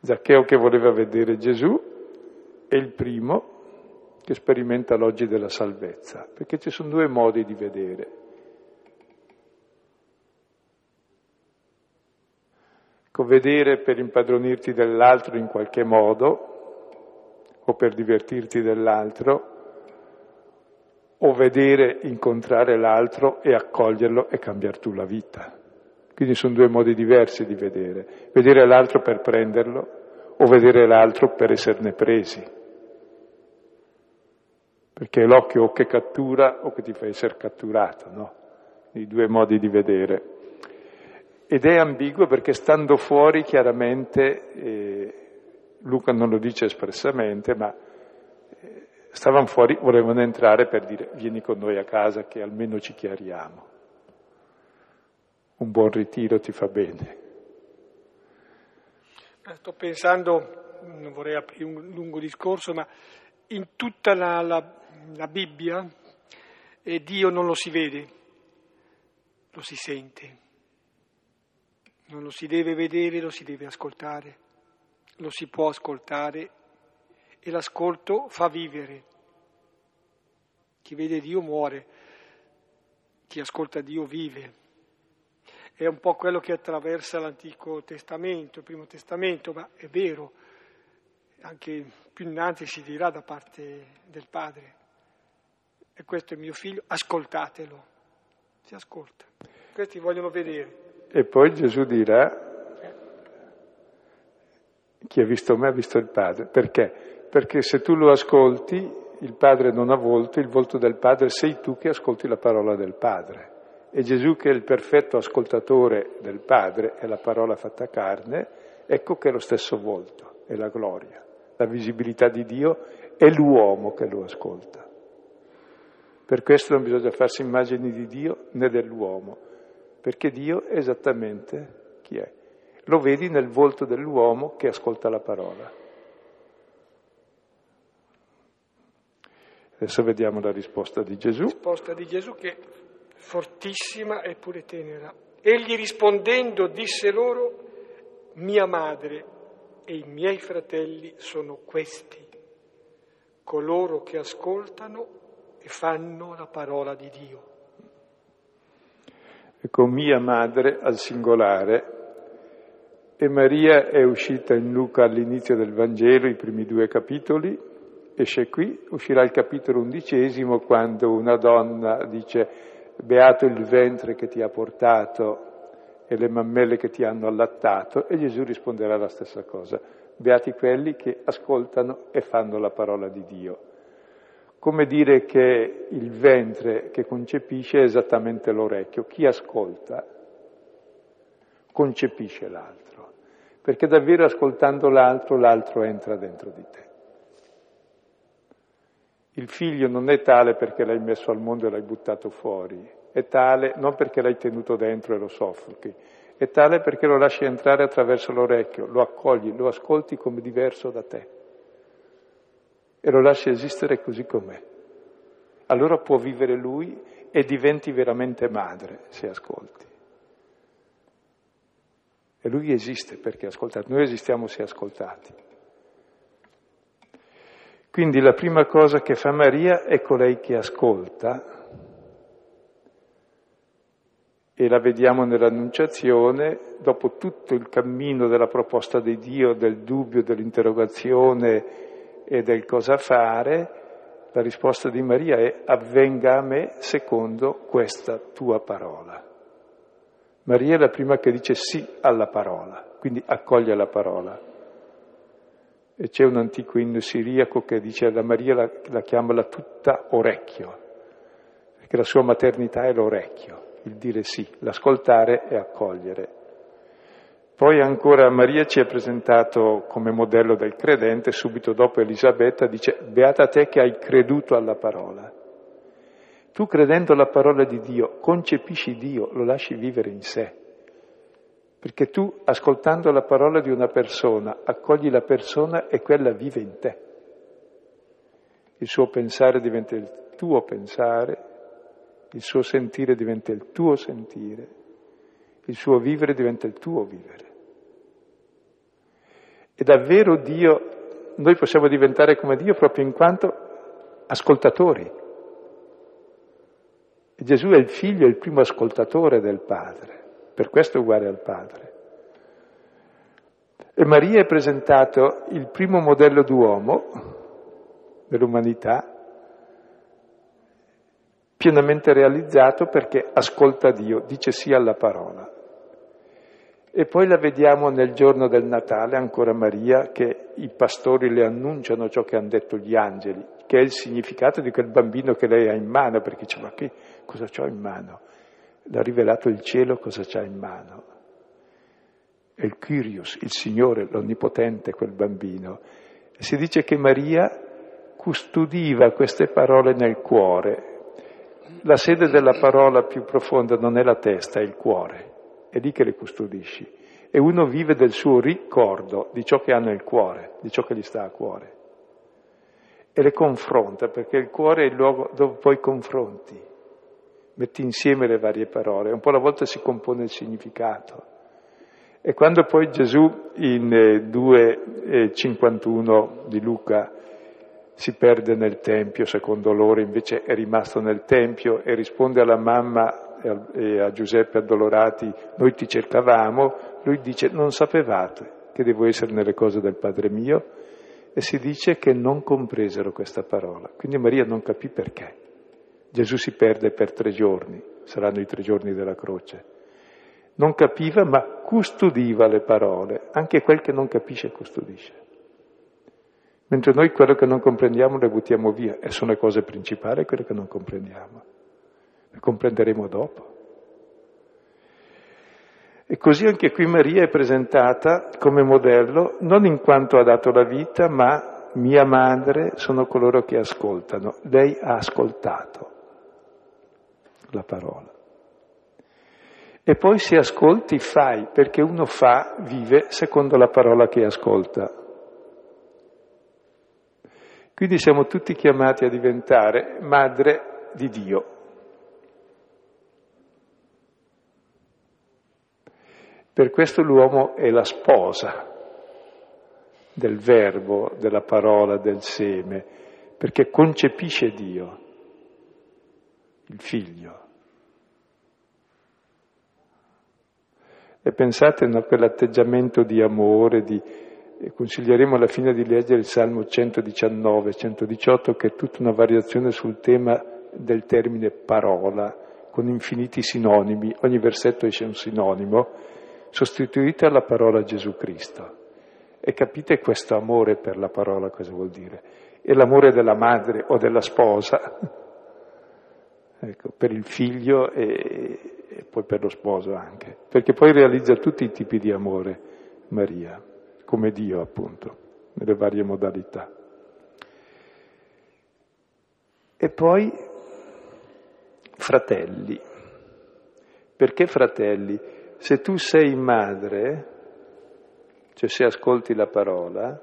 Zaccheo che voleva vedere Gesù è il primo che sperimenta l'oggi della salvezza, perché ci sono due modi di vedere. Ecco, vedere per impadronirti dell'altro in qualche modo o per divertirti dell'altro, o vedere, incontrare l'altro e accoglierlo e cambiare tu la vita. Quindi sono due modi diversi di vedere. Vedere l'altro per prenderlo o vedere l'altro per esserne presi. Perché è l'occhio o che cattura o che ti fa essere catturato, no? I due modi di vedere. Ed è ambiguo perché stando fuori chiaramente, eh, Luca non lo dice espressamente, ma eh, stavano fuori, volevano entrare per dire vieni con noi a casa che almeno ci chiariamo un buon ritiro ti fa bene. Eh, sto pensando, non vorrei aprire un lungo discorso, ma in tutta la, la, la Bibbia eh, Dio non lo si vede, lo si sente. Non lo si deve vedere, lo si deve ascoltare. Lo si può ascoltare e l'ascolto fa vivere. Chi vede Dio muore, chi ascolta Dio vive è un po' quello che attraversa l'Antico Testamento, il Primo Testamento, ma è vero, anche più innanzi si dirà da parte del Padre, e questo è mio figlio, ascoltatelo, si ascolta, questi vogliono vedere. E poi Gesù dirà, chi ha visto me ha visto il Padre, perché? Perché se tu lo ascolti, il Padre non ha volto, il volto del Padre sei tu che ascolti la parola del Padre. E Gesù che è il perfetto ascoltatore del Padre, è la parola fatta carne, ecco che è lo stesso volto, è la gloria, la visibilità di Dio è l'uomo che lo ascolta. Per questo non bisogna farsi immagini di Dio né dell'uomo, perché Dio è esattamente chi è. Lo vedi nel volto dell'uomo che ascolta la parola. Adesso vediamo la risposta di Gesù. La risposta di Gesù che fortissima eppure tenera. Egli rispondendo disse loro, mia madre e i miei fratelli sono questi, coloro che ascoltano e fanno la parola di Dio. Ecco, mia madre al singolare, e Maria è uscita in Luca all'inizio del Vangelo, i primi due capitoli, esce qui, uscirà il capitolo undicesimo quando una donna dice beato il ventre che ti ha portato e le mammelle che ti hanno allattato, e Gesù risponderà la stessa cosa, beati quelli che ascoltano e fanno la parola di Dio. Come dire che il ventre che concepisce è esattamente l'orecchio, chi ascolta concepisce l'altro, perché davvero ascoltando l'altro, l'altro entra dentro di te. Il figlio non è tale perché l'hai messo al mondo e l'hai buttato fuori, è tale non perché l'hai tenuto dentro e lo soffochi, è tale perché lo lasci entrare attraverso l'orecchio, lo accogli, lo ascolti come diverso da te e lo lasci esistere così com'è. Allora può vivere lui e diventi veramente madre se ascolti. E lui esiste perché ascoltato, noi esistiamo se ascoltati. Quindi la prima cosa che fa Maria è colei che ascolta e la vediamo nell'Annunciazione, dopo tutto il cammino della proposta di Dio, del dubbio, dell'interrogazione e del cosa fare, la risposta di Maria è avvenga a me secondo questa tua parola. Maria è la prima che dice sì alla parola, quindi accoglie la parola. E c'è un antico inno siriaco che dice la Maria la, la chiama la tutta orecchio, perché la sua maternità è l'orecchio, il dire sì, l'ascoltare e accogliere. Poi ancora Maria ci è presentato come modello del credente, subito dopo Elisabetta dice, beata te che hai creduto alla parola. Tu credendo alla parola di Dio, concepisci Dio, lo lasci vivere in sé. Perché tu, ascoltando la parola di una persona, accogli la persona e quella vive in te. Il suo pensare diventa il tuo pensare, il suo sentire diventa il tuo sentire, il suo vivere diventa il tuo vivere. E davvero Dio, noi possiamo diventare come Dio proprio in quanto ascoltatori. Gesù è il figlio, è il primo ascoltatore del Padre per questo è uguale al Padre. E Maria è presentato il primo modello d'uomo dell'umanità, pienamente realizzato perché ascolta Dio, dice sì alla parola. E poi la vediamo nel giorno del Natale, ancora Maria, che i pastori le annunciano ciò che hanno detto gli angeli, che è il significato di quel bambino che lei ha in mano, perché dice ma che cosa c'ho in mano? L'ha rivelato il cielo cosa c'ha in mano. È il Kyrios, il Signore, l'Onnipotente, quel bambino. E si dice che Maria custodiva queste parole nel cuore. La sede della parola più profonda non è la testa, è il cuore è lì che le custodisci. E uno vive del suo ricordo di ciò che ha nel cuore, di ciò che gli sta a cuore. E le confronta, perché il cuore è il luogo dove poi confronti, metti insieme le varie parole, un po' alla volta si compone il significato. E quando poi Gesù in 2.51 di Luca si perde nel Tempio, secondo loro invece è rimasto nel Tempio e risponde alla mamma e a Giuseppe addolorati, noi ti cercavamo, lui dice non sapevate che devo essere nelle cose del Padre mio e si dice che non compresero questa parola. Quindi Maria non capì perché. Gesù si perde per tre giorni, saranno i tre giorni della croce. Non capiva ma custodiva le parole, anche quel che non capisce custodisce. Mentre noi quello che non comprendiamo le buttiamo via e sono le cose principali quelle che non comprendiamo. Le comprenderemo dopo. E così anche qui Maria è presentata come modello non in quanto ha dato la vita, ma mia madre sono coloro che ascoltano. Lei ha ascoltato la parola. E poi se ascolti fai, perché uno fa, vive secondo la parola che ascolta. Quindi siamo tutti chiamati a diventare madre di Dio. Per questo l'uomo è la sposa del verbo, della parola, del seme, perché concepisce Dio, il figlio. E pensate a quell'atteggiamento di amore, di, consiglieremo alla fine di leggere il Salmo 119, 118, che è tutta una variazione sul tema del termine parola, con infiniti sinonimi, ogni versetto esce un sinonimo, sostituite alla parola Gesù Cristo. E capite questo amore per la parola cosa vuol dire? È l'amore della madre o della sposa, ecco, per il figlio e, e poi per lo sposo anche, perché poi realizza tutti i tipi di amore, Maria, come Dio appunto, nelle varie modalità. E poi fratelli. Perché fratelli? Se tu sei madre, cioè se ascolti la parola,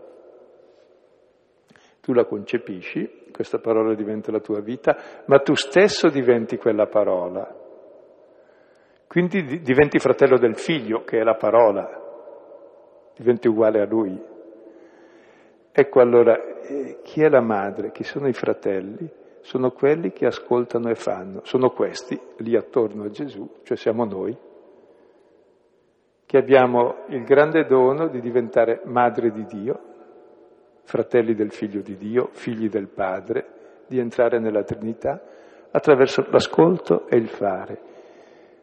tu la concepisci, questa parola diventa la tua vita, ma tu stesso diventi quella parola. Quindi diventi fratello del figlio, che è la parola, diventi uguale a lui. Ecco allora, eh, chi è la madre, chi sono i fratelli? Sono quelli che ascoltano e fanno, sono questi lì attorno a Gesù, cioè siamo noi che abbiamo il grande dono di diventare madre di Dio, fratelli del Figlio di Dio, figli del Padre, di entrare nella Trinità attraverso l'ascolto e il fare.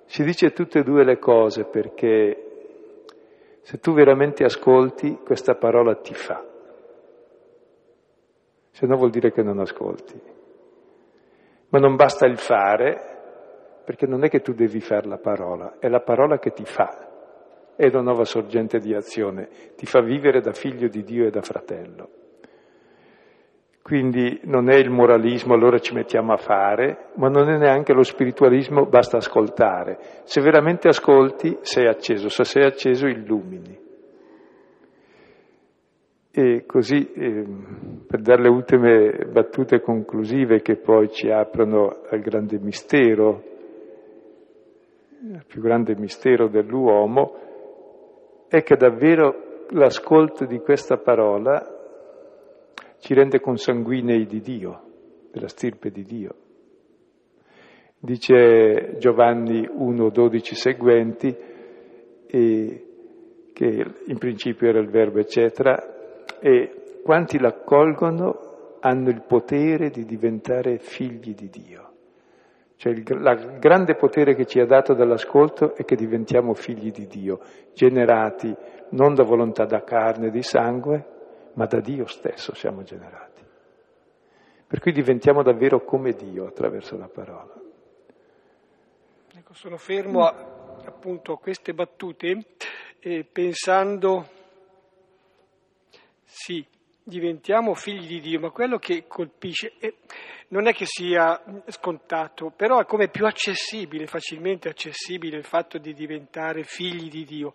Si dice tutte e due le cose perché se tu veramente ascolti, questa parola ti fa. Se no vuol dire che non ascolti. Ma non basta il fare, perché non è che tu devi fare la parola, è la parola che ti fa è una nuova sorgente di azione, ti fa vivere da figlio di Dio e da fratello. Quindi non è il moralismo, allora ci mettiamo a fare, ma non è neanche lo spiritualismo, basta ascoltare. Se veramente ascolti, sei acceso, se sei acceso illumini. E così, eh, per dare le ultime battute conclusive che poi ci aprono al grande mistero, il più grande mistero dell'uomo, è che davvero l'ascolto di questa parola ci rende consanguinei di Dio, della stirpe di Dio. Dice Giovanni 1, 12 seguenti, che in principio era il verbo, eccetera, e quanti l'accolgono hanno il potere di diventare figli di Dio. Cioè il, la, grande potere che ci ha dato dall'ascolto è che diventiamo figli di Dio, generati non da volontà da carne e di sangue, ma da Dio stesso siamo generati. Per cui diventiamo davvero come Dio attraverso la parola. Ecco, sono fermo a, appunto a queste battute eh, pensando, sì, diventiamo figli di Dio, ma quello che colpisce eh, non è che sia scontato, però è come più accessibile, facilmente accessibile il fatto di diventare figli di Dio,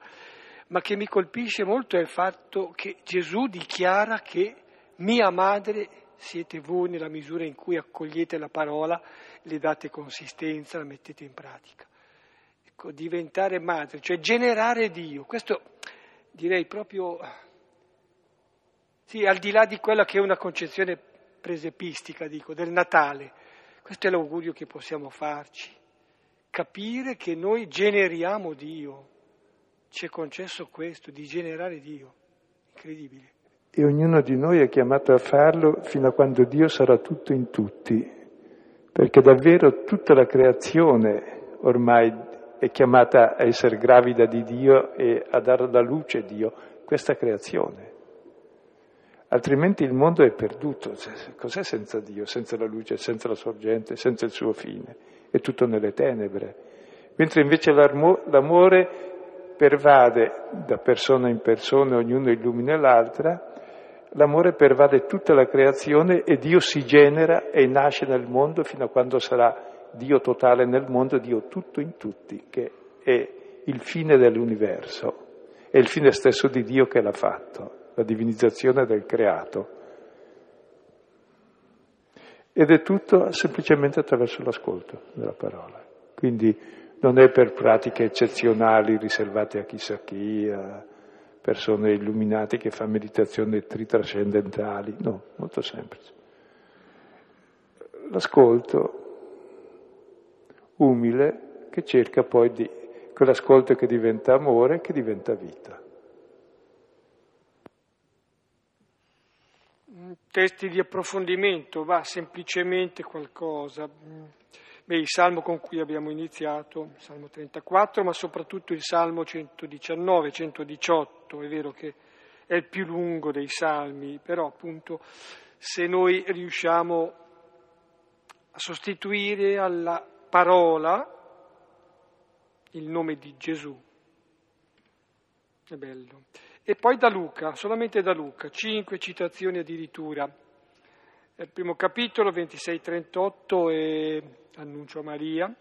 ma che mi colpisce molto è il fatto che Gesù dichiara che mia madre siete voi nella misura in cui accogliete la parola, le date consistenza, la mettete in pratica. Ecco, diventare madre, cioè generare Dio, questo direi proprio sì, al di là di quella che è una concezione presepistica, dico, del Natale, questo è l'augurio che possiamo farci, capire che noi generiamo Dio, ci è concesso questo, di generare Dio, incredibile. E ognuno di noi è chiamato a farlo fino a quando Dio sarà tutto in tutti, perché davvero tutta la creazione ormai è chiamata a essere gravida di Dio e a dare alla luce Dio, questa creazione altrimenti il mondo è perduto. Cos'è senza Dio, senza la luce, senza la sorgente, senza il suo fine? È tutto nelle tenebre. Mentre invece l'amore pervade da persona in persona, ognuno illumina l'altra, l'amore pervade tutta la creazione e Dio si genera e nasce nel mondo fino a quando sarà Dio totale nel mondo, Dio tutto in tutti, che è il fine dell'universo, è il fine stesso di Dio che l'ha fatto la divinizzazione del creato. Ed è tutto semplicemente attraverso l'ascolto della parola. Quindi non è per pratiche eccezionali riservate a chissà chi, a persone illuminate che fanno meditazioni tritrascendentali, no, molto semplice. L'ascolto umile che cerca poi di quell'ascolto che diventa amore, che diventa vita. Testi di approfondimento, va semplicemente qualcosa. Beh, il salmo con cui abbiamo iniziato, il salmo 34, ma soprattutto il salmo 119, 118, è vero che è il più lungo dei salmi, però appunto se noi riusciamo a sostituire alla parola il nome di Gesù, è bello. E poi da Luca, solamente da Luca, cinque citazioni addirittura. Il primo capitolo, 26-38, è Annuncio a Maria,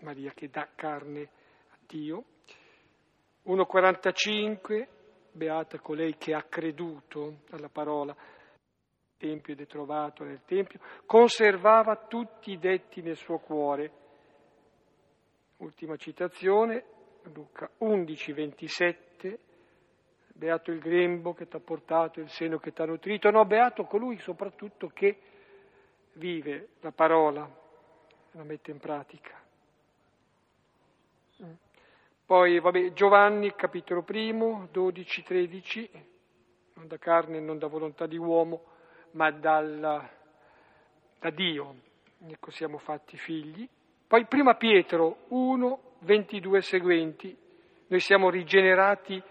Maria che dà carne a Dio. 1,45, beata colei che ha creduto alla parola, tempio ed è trovato nel tempio, conservava tutti i detti nel suo cuore. Ultima citazione, Luca 11, 27, beato il grembo che ti ha portato, il seno che ti ha nutrito, no, beato colui soprattutto che vive la parola, la mette in pratica. Poi, vabbè, Giovanni, capitolo primo, 12-13, non da carne, non da volontà di uomo, ma dal, da Dio, ecco siamo fatti figli. Poi prima Pietro 1, 22 seguenti, noi siamo rigenerati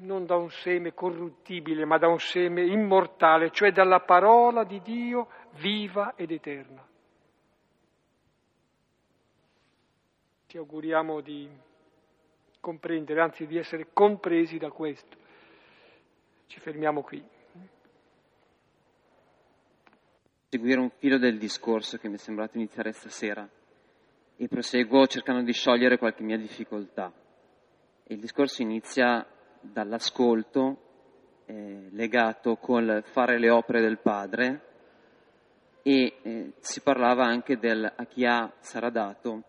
non da un seme corruttibile, ma da un seme immortale, cioè dalla parola di Dio viva ed eterna. Ci auguriamo di comprendere, anzi di essere compresi da questo. Ci fermiamo qui. Seguire un filo del discorso che mi è sembrato iniziare stasera e proseguo cercando di sciogliere qualche mia difficoltà. Il discorso inizia dall'ascolto eh, legato col fare le opere del Padre e eh, si parlava anche del a chi ha sarà dato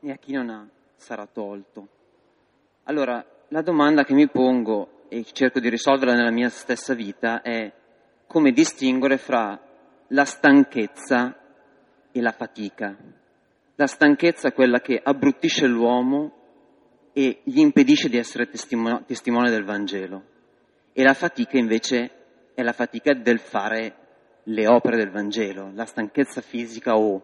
e a chi non ha sarà tolto. Allora, la domanda che mi pongo e cerco di risolverla nella mia stessa vita è come distinguere fra la stanchezza e la fatica. La stanchezza è quella che abbruttisce l'uomo e gli impedisce di essere testimone, testimone del Vangelo. E la fatica invece è la fatica del fare le opere del Vangelo, la stanchezza fisica o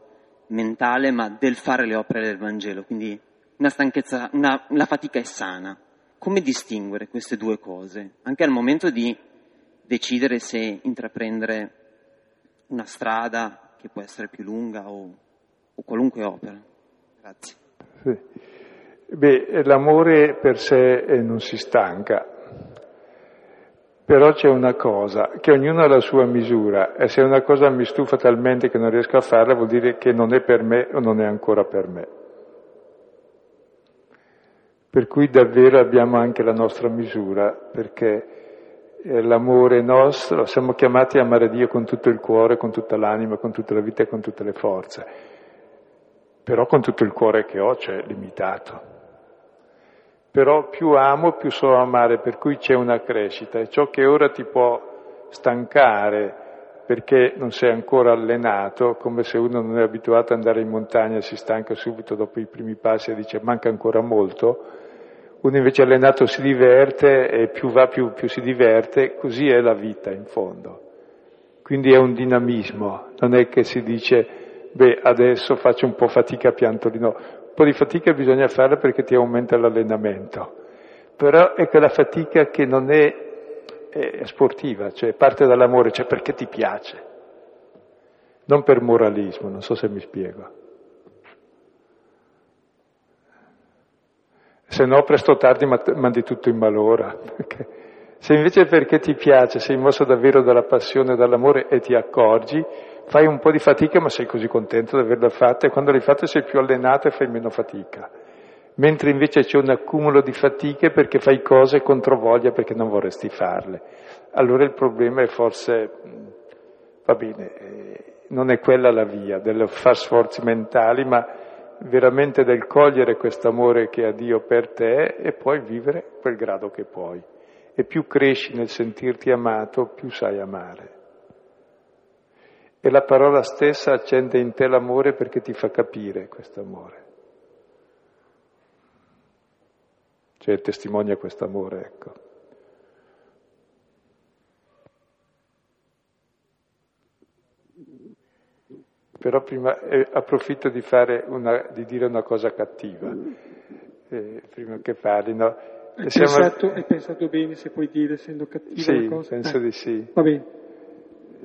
mentale, ma del fare le opere del Vangelo, quindi una stanchezza, una, la fatica è sana. Come distinguere queste due cose? Anche al momento di decidere se intraprendere una strada che può essere più lunga o, o qualunque opera. Grazie. Sì. Beh, l'amore per sé eh, non si stanca, però c'è una cosa, che ognuno ha la sua misura e se una cosa mi stufa talmente che non riesco a farla vuol dire che non è per me o non è ancora per me. Per cui davvero abbiamo anche la nostra misura, perché l'amore nostro, siamo chiamati a amare Dio con tutto il cuore, con tutta l'anima, con tutta la vita e con tutte le forze. Però con tutto il cuore che ho c'è limitato però più amo, più so amare, per cui c'è una crescita. E ciò che ora ti può stancare perché non sei ancora allenato, come se uno non è abituato ad andare in montagna e si stanca subito dopo i primi passi e dice manca ancora molto, uno invece allenato si diverte e più va più, più si diverte, così è la vita in fondo. Quindi è un dinamismo, non è che si dice beh adesso faccio un po' fatica a piantolino, po' di fatica bisogna farla perché ti aumenta l'allenamento, però è quella fatica che non è, è sportiva, cioè parte dall'amore, cioè perché ti piace, non per moralismo, non so se mi spiego. Se no presto o tardi mandi tutto in malora. Se invece perché ti piace, sei mosso davvero dalla passione e dall'amore e ti accorgi, fai un po' di fatica ma sei così contento di averla fatta e quando l'hai fatta sei più allenato e fai meno fatica. Mentre invece c'è un accumulo di fatiche perché fai cose contro voglia perché non vorresti farle. Allora il problema è forse, va bene, eh, non è quella la via del far sforzi mentali, ma veramente del cogliere questo amore che ha Dio per te e poi vivere quel grado che puoi. E più cresci nel sentirti amato, più sai amare. E la parola stessa accende in te l'amore perché ti fa capire questo amore. Cioè testimonia questo amore, ecco. Però prima eh, approfitto di, una, di, dire una cosa cattiva, eh, prima che parli, no? Hai, Siamo... pensato, hai pensato bene se puoi dire, essendo cattiva sì, cosa? penso eh. di sì. Va bene.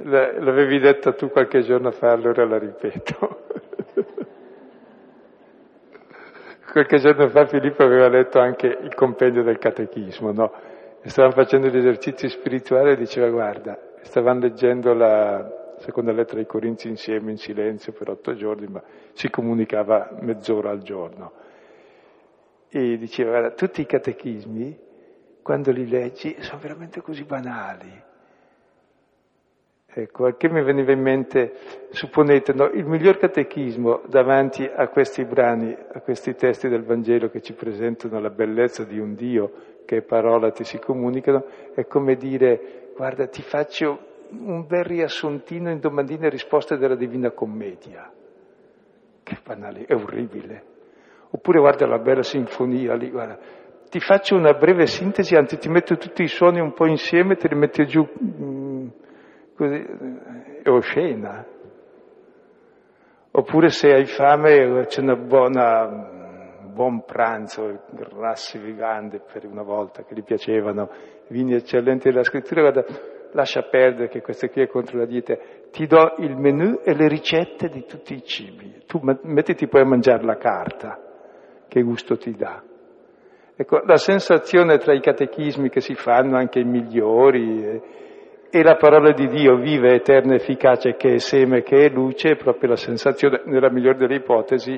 L'avevi detta tu qualche giorno fa, allora la ripeto. qualche giorno fa Filippo aveva letto anche il compendio del catechismo, no? E facendo gli esercizi spirituali e diceva, guarda, stavano leggendo la seconda lettera ai Corinzi insieme in silenzio per otto giorni, ma si comunicava mezz'ora al giorno. E diceva, guarda, tutti i catechismi, quando li leggi, sono veramente così banali Ecco, che mi veniva in mente, supponete, no, il miglior catechismo davanti a questi brani, a questi testi del Vangelo che ci presentano la bellezza di un Dio che parola ti si comunicano, è come dire, guarda, ti faccio un bel riassuntino in domandine e risposte della Divina Commedia. Che banale, è orribile. Oppure guarda la bella sinfonia lì, guarda, ti faccio una breve sintesi, anzi ti metto tutti i suoni un po' insieme, te li metti giù così, è oscena. Oppure se hai fame c'è una buona, buon pranzo, grassi vivande per una volta che gli piacevano, vini eccellenti della scrittura, guarda, lascia perdere che questa qui è contro la dieta, ti do il menù e le ricette di tutti i cibi, tu mettiti poi a mangiare la carta, che gusto ti dà. Ecco, la sensazione tra i catechismi che si fanno, anche i migliori, eh, e la parola di Dio viva, eterna, efficace, che è seme, che è luce, è proprio la sensazione, nella migliore delle ipotesi,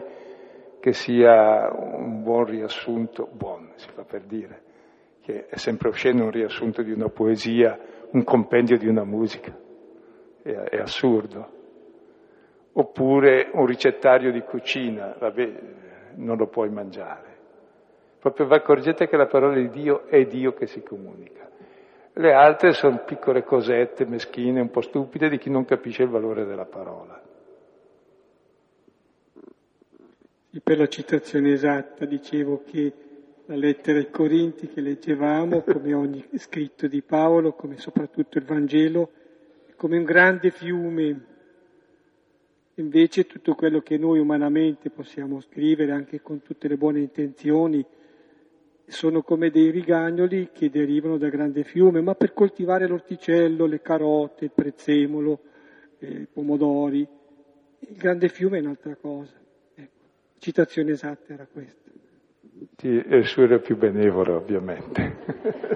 che sia un buon riassunto, buono si fa per dire, che è sempre osceno un riassunto di una poesia, un compendio di una musica, è, è assurdo. Oppure un ricettario di cucina, vabbè, non lo puoi mangiare. Proprio vi accorgete che la parola di Dio è Dio che si comunica. Le altre sono piccole cosette meschine, un po' stupide di chi non capisce il valore della parola. E per la citazione esatta dicevo che la lettera ai Corinti che leggevamo, come ogni scritto di Paolo, come soprattutto il Vangelo, è come un grande fiume Invece tutto quello che noi umanamente possiamo scrivere, anche con tutte le buone intenzioni, sono come dei rigagnoli che derivano dal grande fiume, ma per coltivare l'orticello, le carote, il prezzemolo, eh, i pomodori, il grande fiume è un'altra cosa. Ecco, citazione esatta era questa. Sì, il suo era più benevolo, ovviamente.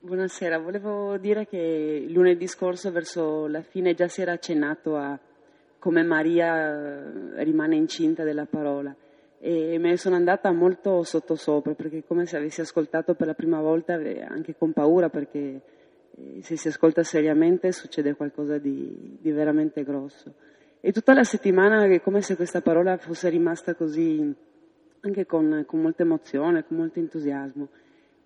Buonasera, volevo dire che lunedì scorso verso la fine già si era accennato a come Maria rimane incinta della parola e me ne sono andata molto sottosopra perché è come se avessi ascoltato per la prima volta anche con paura perché eh, se si ascolta seriamente succede qualcosa di, di veramente grosso. E tutta la settimana è come se questa parola fosse rimasta così, anche con, con molta emozione, con molto entusiasmo.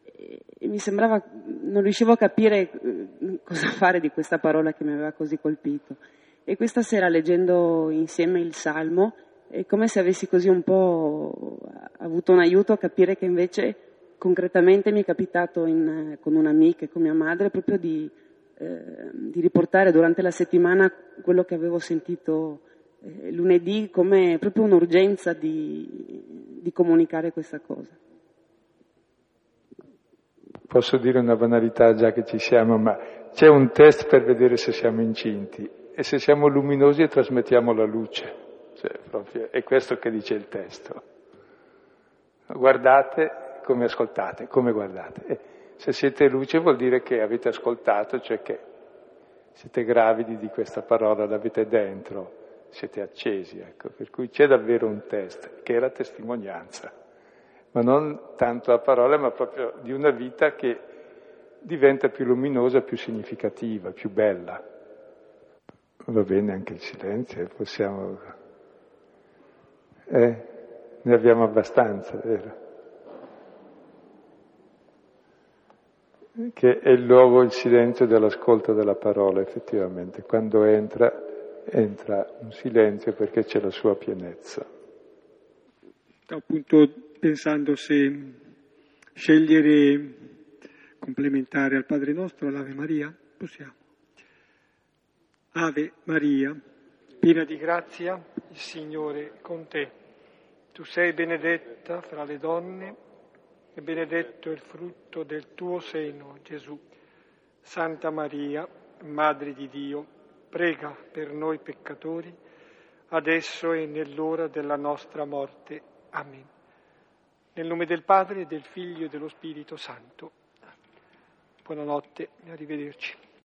E, e mi sembrava, non riuscivo a capire eh, cosa fare di questa parola che mi aveva così colpito. E questa sera leggendo insieme il Salmo, è come se avessi così un po' avuto un aiuto a capire che invece concretamente mi è capitato in, con un'amica e con mia madre proprio di, eh, di, riportare durante la settimana quello che avevo sentito eh, lunedì come proprio un'urgenza di, di comunicare questa cosa. Posso dire una banalità già che ci siamo, ma c'è un test per vedere se siamo incinti e se siamo luminosi e trasmettiamo la luce. Cioè, proprio, è questo che dice il testo. Guardate come ascoltate, come guardate. E se siete luce vuol dire che avete ascoltato, cioè che siete gravidi di questa parola, l'avete dentro, siete accesi, ecco. Per cui c'è davvero un test, che è la testimonianza, ma non tanto a parole, ma proprio di una vita che diventa più luminosa, più significativa, più bella. Va bene anche il silenzio, possiamo eh, ne abbiamo abbastanza, vero? Che è il luogo, il silenzio dell'ascolto della parola, effettivamente. Quando entra, entra un silenzio perché c'è la sua pienezza. Stavo appunto pensando se scegliere complementare al Padre nostro l'Ave Maria, possiamo. Ave Maria, piena di grazia, il Signore è con te. Tu sei benedetta fra le donne e benedetto il frutto del tuo seno, Gesù. Santa Maria, Madre di Dio, prega per noi peccatori, adesso e nell'ora della nostra morte. Amen. Nel nome del Padre, del Figlio e dello Spirito Santo. Buonanotte e arrivederci.